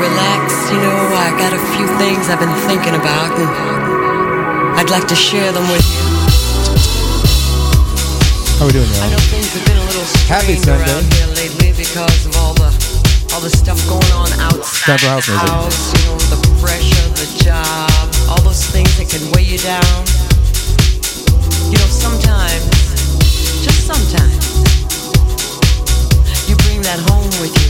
relax. You know, I got a few things I've been thinking about, and I'd like to share them with you. How are we doing, y'all? I know things have been a little Happy Sunday. lately because of all the all the stuff going on outside the house, house you know, the pressure, the job, all those things that can weigh you down. You know, sometimes, just sometimes, you bring that home with you.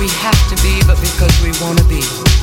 we have to be, but because we want to be.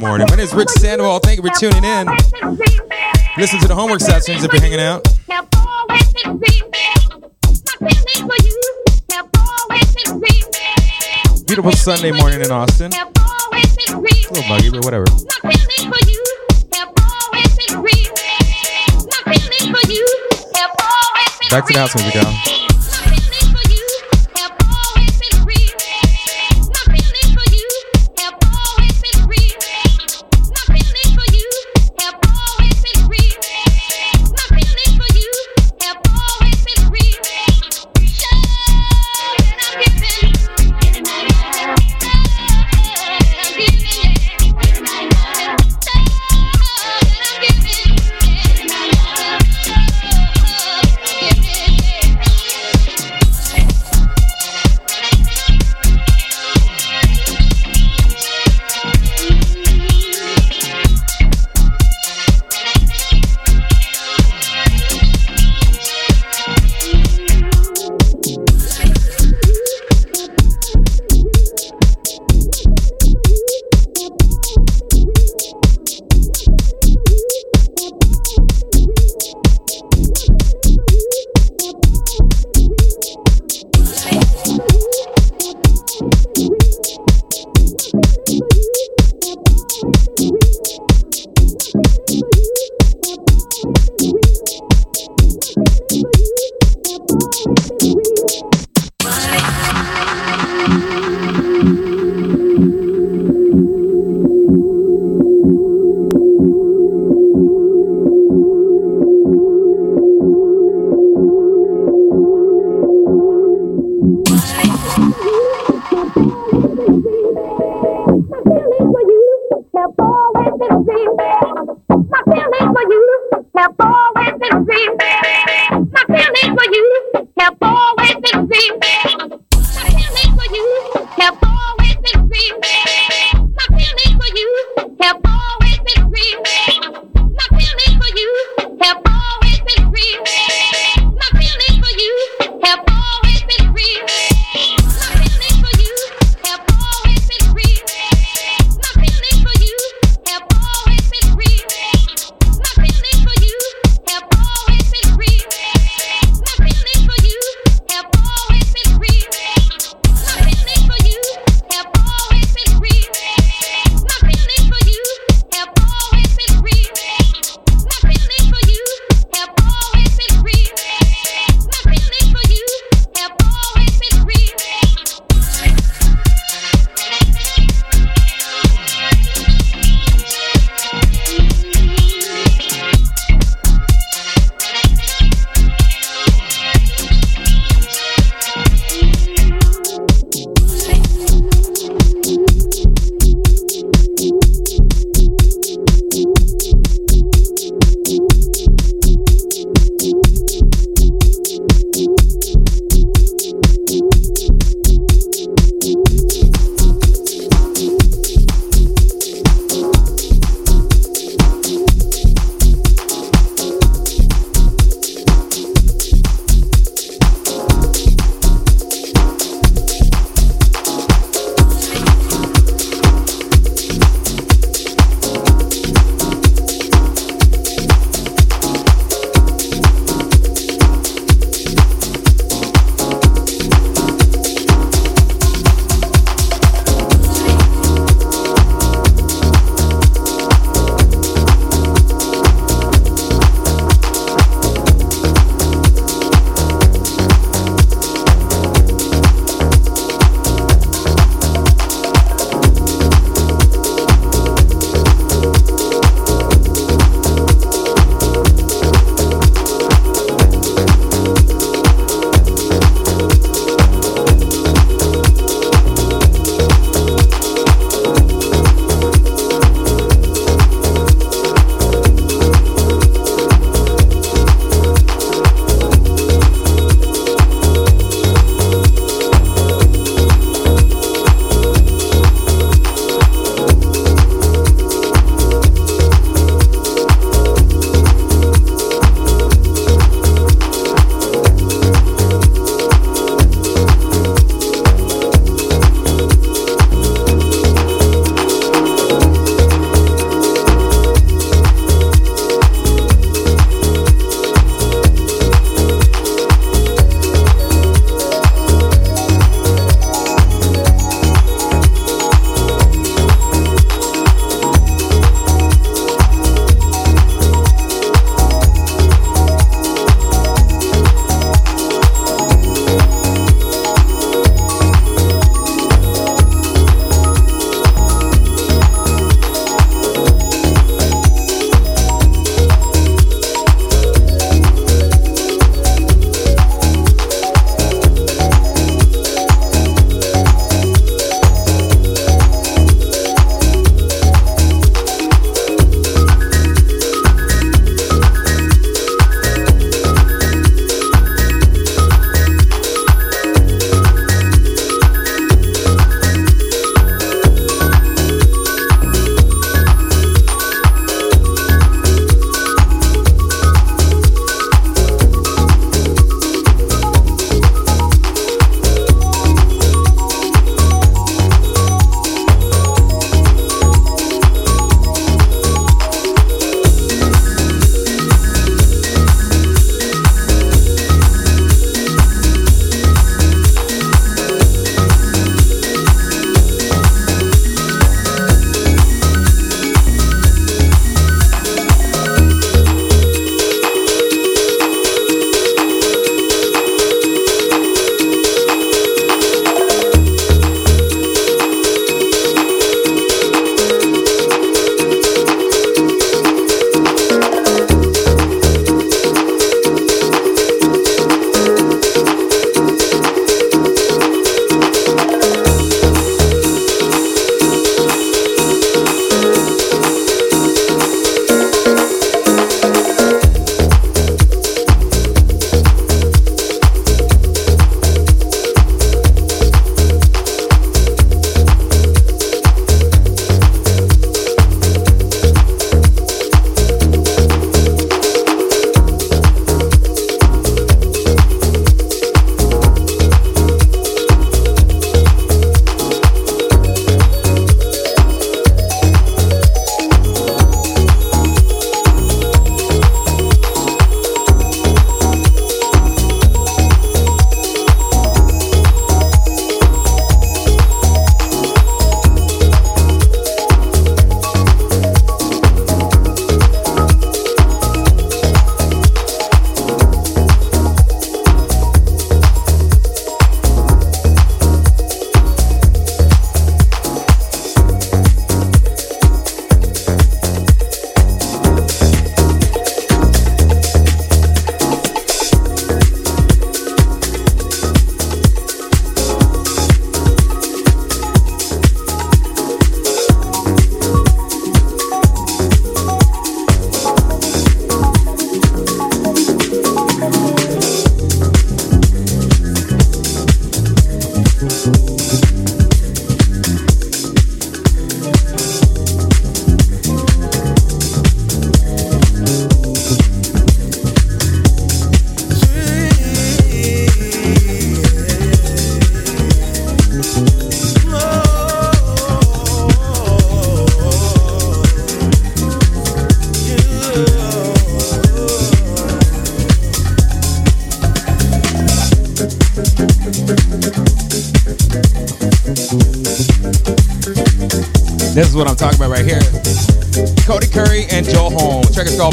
Morning. My name is Rich Sandoval. Thank you for tuning in. Listen to the homework sessions if you're hanging out. Beautiful Sunday morning in Austin. A little muggy, but whatever. Back to the house music, y'all.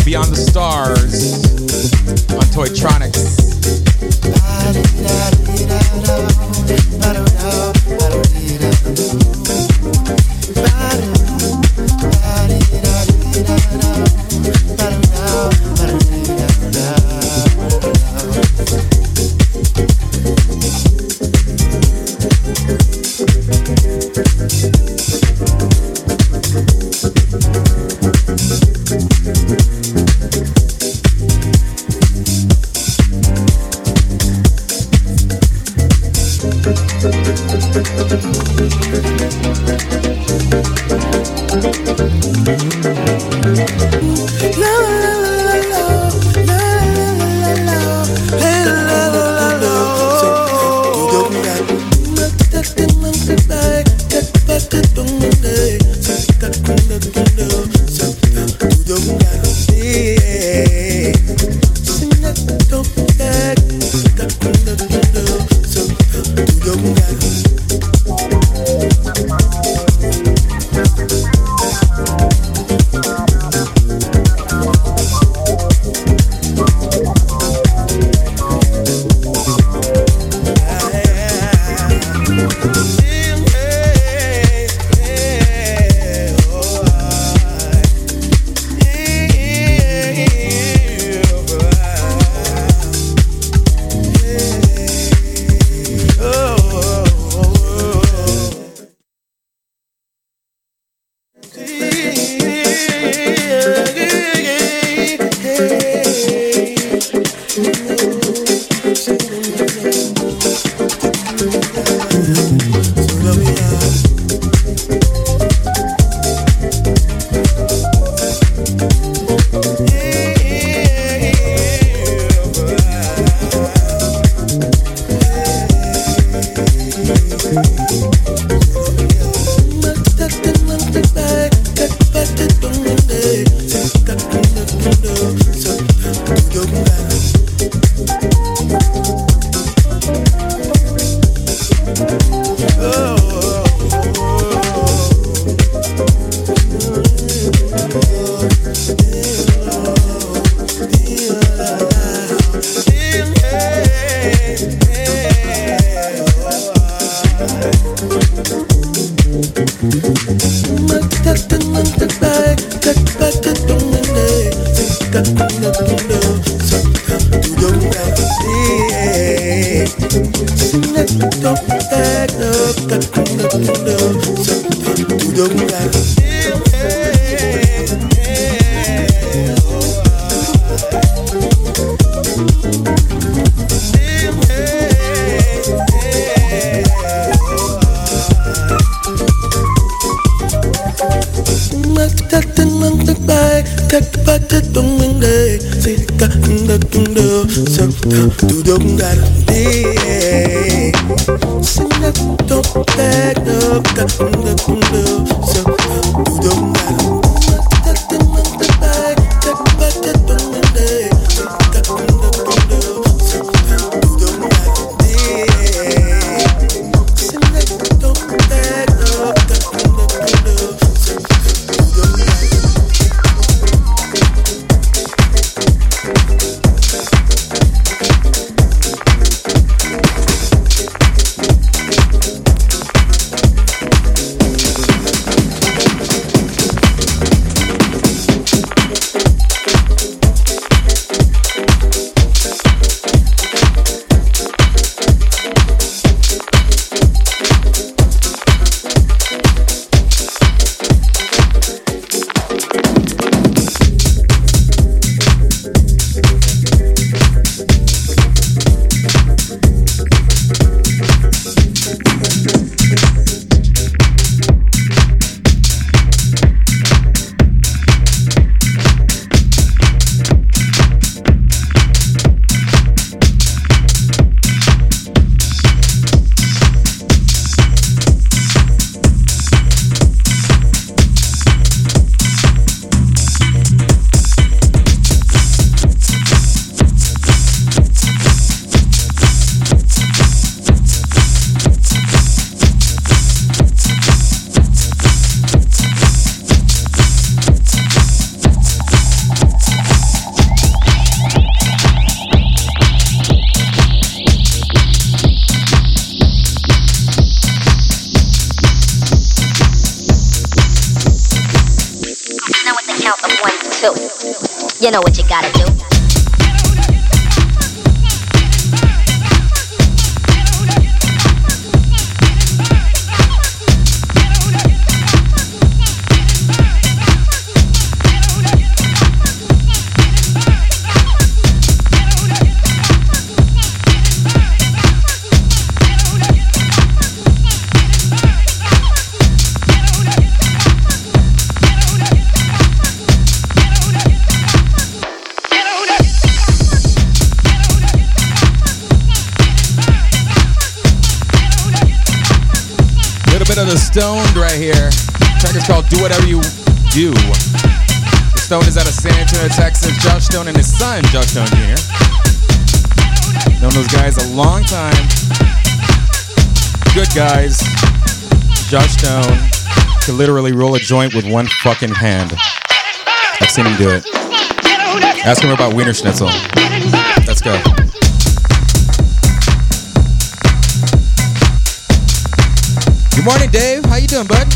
Beyond the Stars Literally roll a joint with one fucking hand. I've seen him do it. Ask him about Wiener Schnitzel. Let's go. Good morning, Dave. How you doing, bud?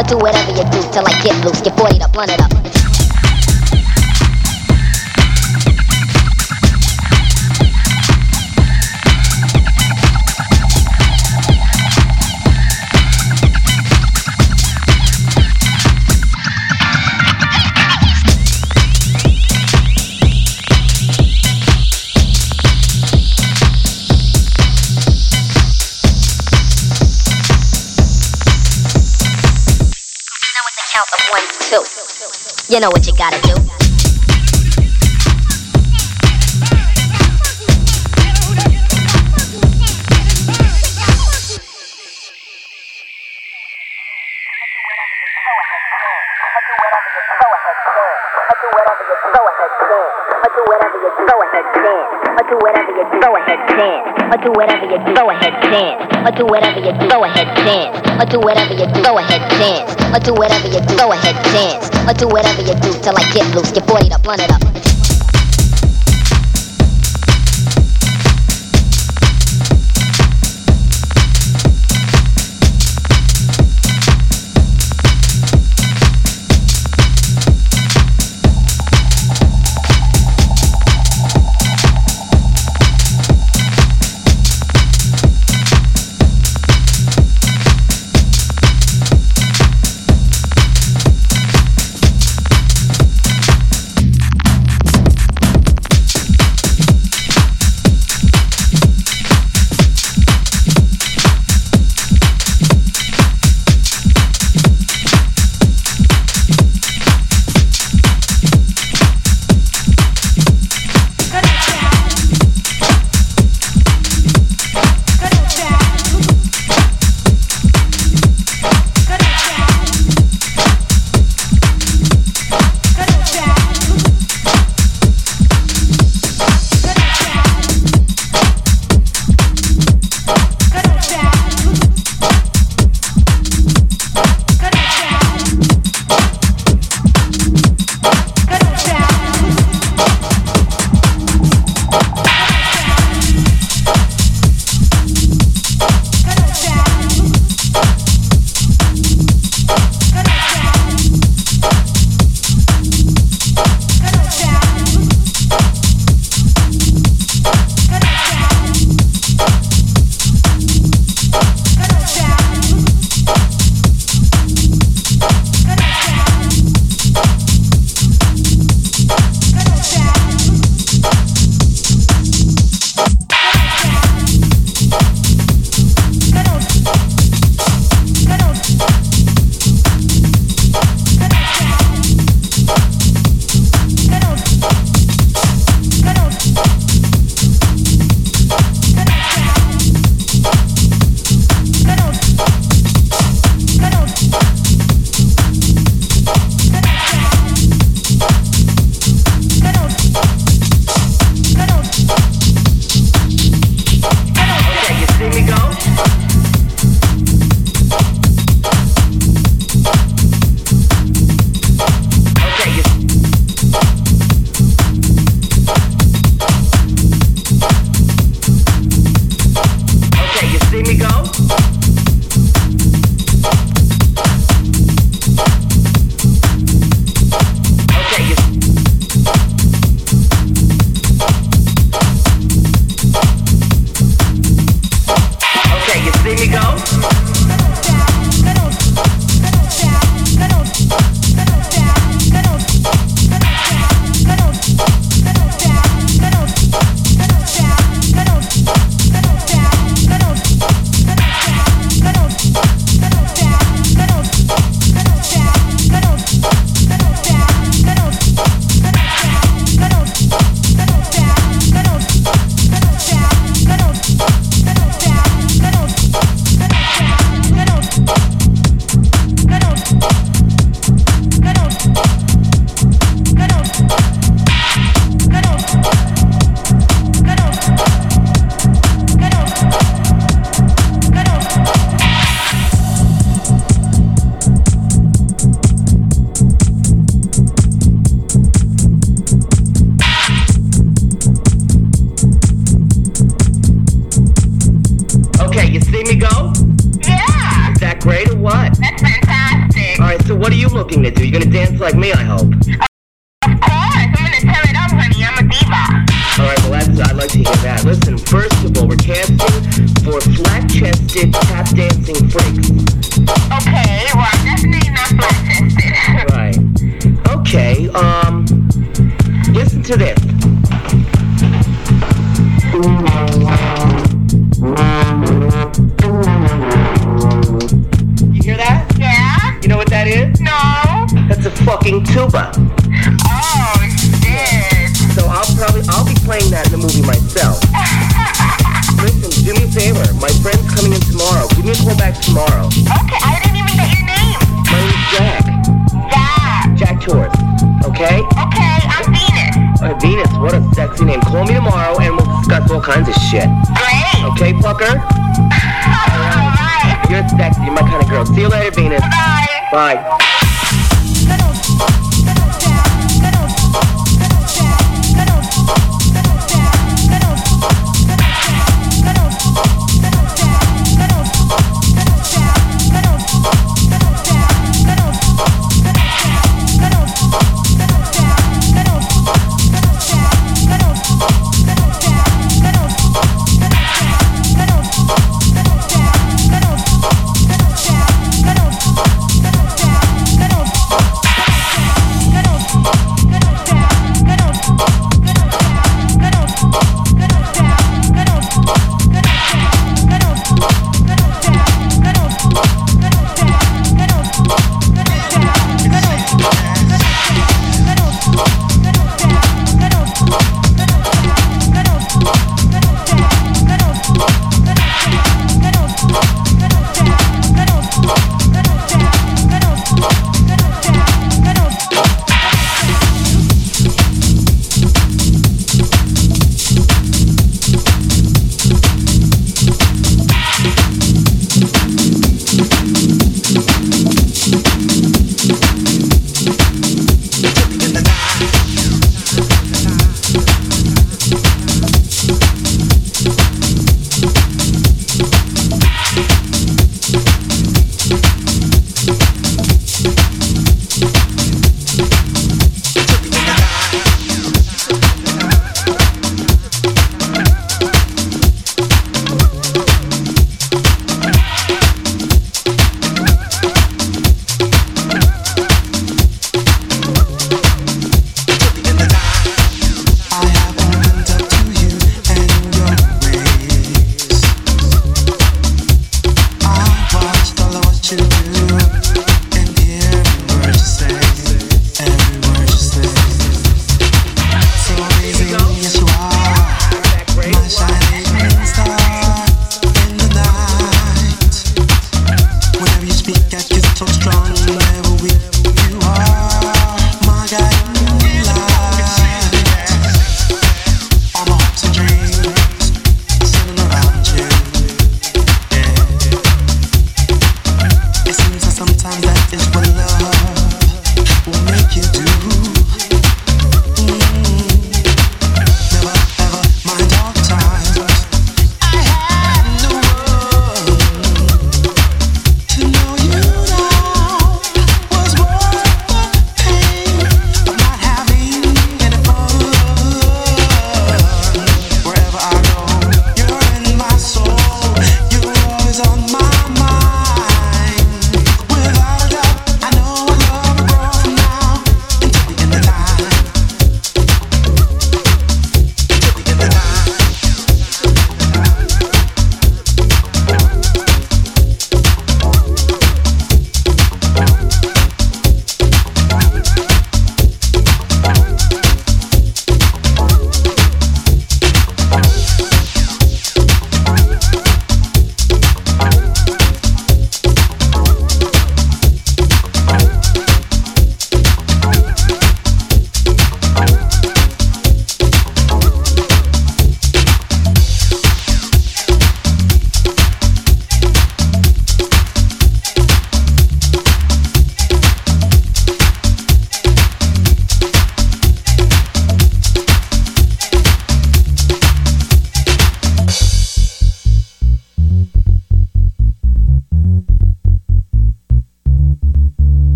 Or do whatever you do till I get loose, get 40 up, run it up. You know what you gotta do. Do go ahead, can. I do, whatever you go ahead, dance. Or do whatever you go ahead, can. I do, whatever you go ahead, dance. Or do whatever you. I do, go ahead, dance. Or do whatever you do, go ahead, dance. Or do whatever you do till I get loose, get 40 up, run it up.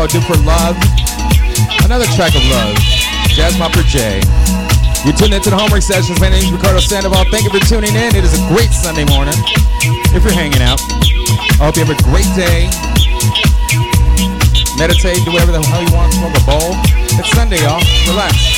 Called Do for Love. Another track of love. Jazz Mopper J. You're tuned into the Homework Sessions. My name is Ricardo Sandoval. Thank you for tuning in. It is a great Sunday morning. If you're hanging out, I hope you have a great day. Meditate, do whatever the hell you want, smoke a bowl. It's Sunday, y'all. Relax.